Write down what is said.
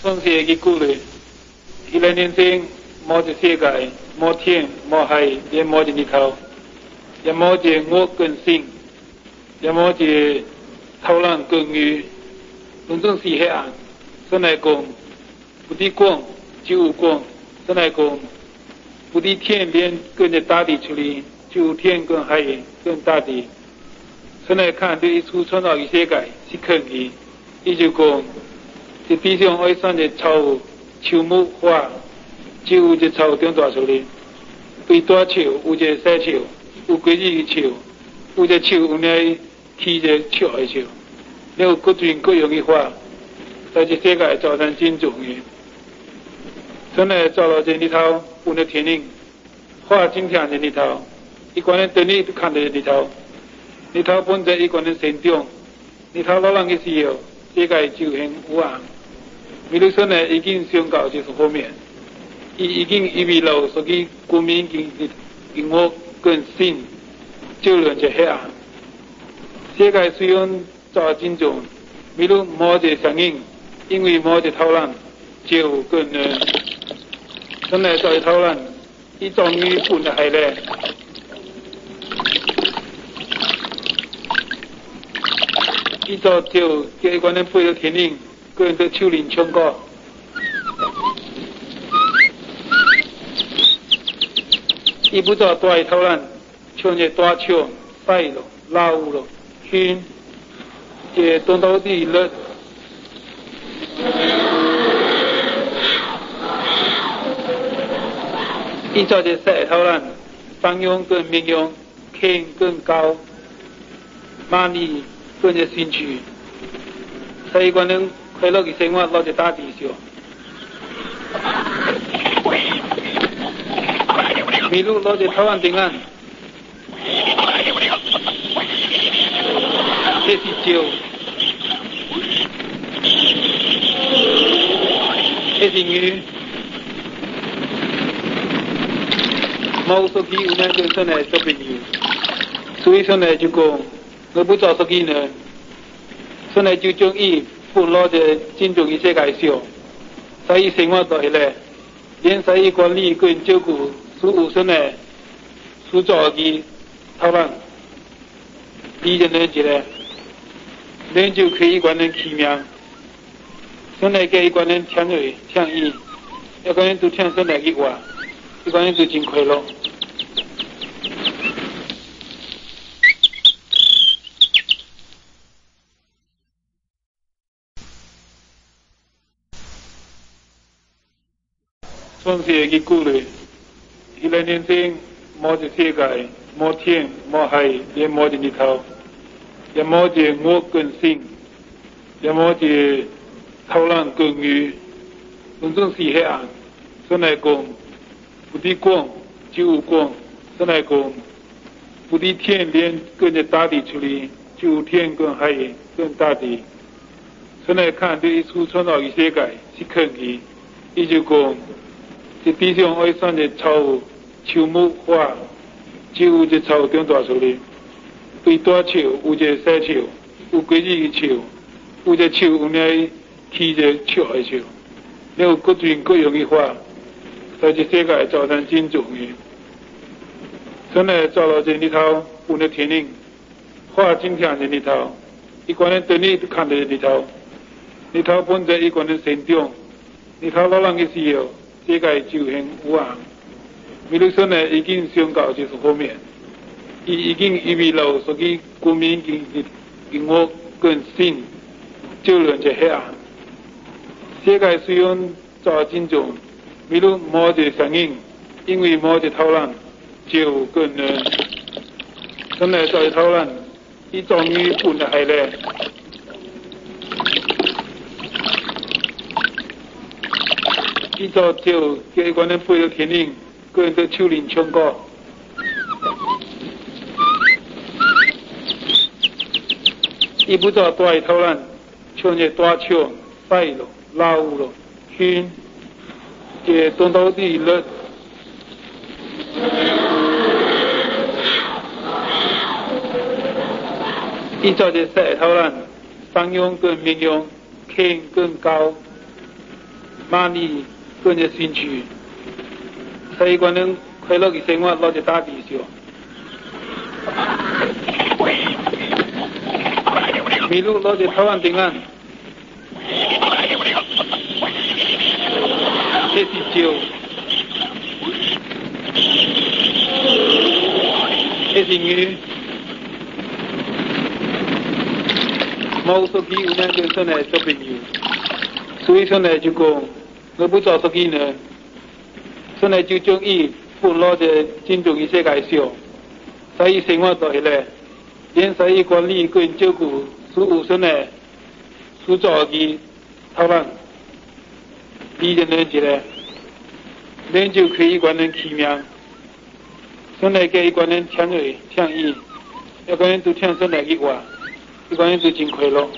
从前的故事，一个人生冇一世界，冇天冇海，也冇一日头，也冇一我跟性，也冇一偷懒跟鱼，反正是黑暗。所来讲，不敌光就有光；所来讲，不敌天边跟着大地处理，就有天跟海跟大地。所来看对一处创造的世界是可以，伊就讲。这地上爱生的草、树木、花，只有一草长大出来。对大树有一个小树，有规矩的树，有一树有那起一个树的树。有各种各样的花，在这世界造成真重要。真的造了这里头，有那天灵，花今天这里头，一个人等你看到里头，里头本在一个人成长，里头老人的时候，世界就很有暗。比如说呢，已经宣告就是方面，已已经预备了，所以国民已经给我更新，就亮这黑暗。世界虽然在进中，比如某些声音，因为某些讨论，就更呢，本来在讨论，一终于不能还来，一早就给关人背了天灵。个人的秋林唱歌，伊不做大头人，唱个大唱，快乐、老了、轻，这东道地乐。伊做个小头人，方用跟民用，轻更高，马力跟着兴趣，所以可能。快乐的生活，老在大地上。迷路老在台湾平安。这是酒，这是鱼。冇手机，有那个上来做朋友。所以说呢，就讲我不做手机呢，上来就中意。不老的尊重一些介绍，所以生活在咧，连所以管理跟照顾所有生的所做的讨论，理解了解咧，人就可以管人奇妙，生来给一个人听瑞听伊，一个人都听生来的话，一个人都真快乐。从前的故事，一个人生冇一世界，冇天冇海，也冇一日头，也冇一我跟性，也冇一偷懒跟鱼，反正是黑暗。所来讲，不敌光就有光；所来讲，不敌天连跟着大地处理，就有天跟海跟大地。所来看这一处创造的世界是可以，伊就讲。这地上爱生的草、树木、花，只有一草长大出来。对大树有一个小树，有规矩的树，有一树有那起着树的树，有各种各样的花，在这世界造成真重要。真的造了这里头，有那天灵，花今天这里头，一个人等你看到这里头，里头本在一个人成长，里头老人的时候。世界就很有暗，比如说呢，已经宣告就是方面，已已经预备了，所以国民已经给我更新，就亮这黑暗。世界虽然在进中，比如某些声音，因为某些讨论，就更呢，真的在讨论，一终于不能还了。一早就叫一个人背了天灵，个人在树林唱歌。伊不做大头人，唱个大唱，快乐、老了、轻，这东道地乐。伊做个小头人，方用跟民用，轻更高。玛丽个人兴趣，所以可能快乐的生活老在打地上。迷路老在台湾平安，这是酒，这是鱼。冇手机，有两就上来做朋友。所以上来就讲，我不做手机呢，上来就将伊不老的尊重一些介绍，所以生活做起来，连所以管理个人照顾，所有上来，所做的讨论，理解能起来，人就可以管人奇妙。上来给一个人听话听伊，一个人都听上来的话。一个人都真快乐。